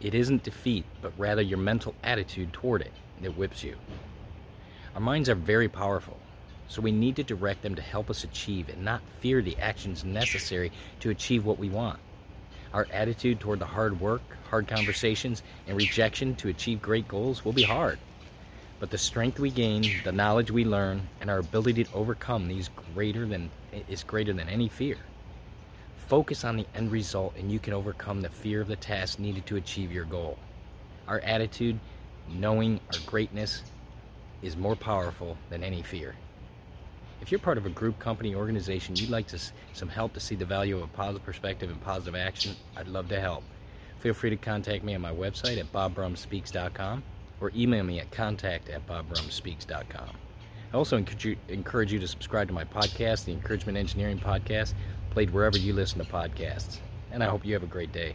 It isn't defeat, but rather your mental attitude toward it that whips you. Our minds are very powerful, so we need to direct them to help us achieve and not fear the actions necessary to achieve what we want. Our attitude toward the hard work, hard conversations, and rejection to achieve great goals will be hard. But the strength we gain, the knowledge we learn, and our ability to overcome these greater than is greater than any fear. Focus on the end result and you can overcome the fear of the task needed to achieve your goal. Our attitude, knowing our greatness, is more powerful than any fear. If you're part of a group, company, organization, you'd like to, some help to see the value of a positive perspective and positive action, I'd love to help. Feel free to contact me on my website at bobbrumspeaks.com or email me at contact at bobbrumspeaks.com. I also encourage you, encourage you to subscribe to my podcast, the Encouragement Engineering Podcast, played wherever you listen to podcasts. And I hope you have a great day.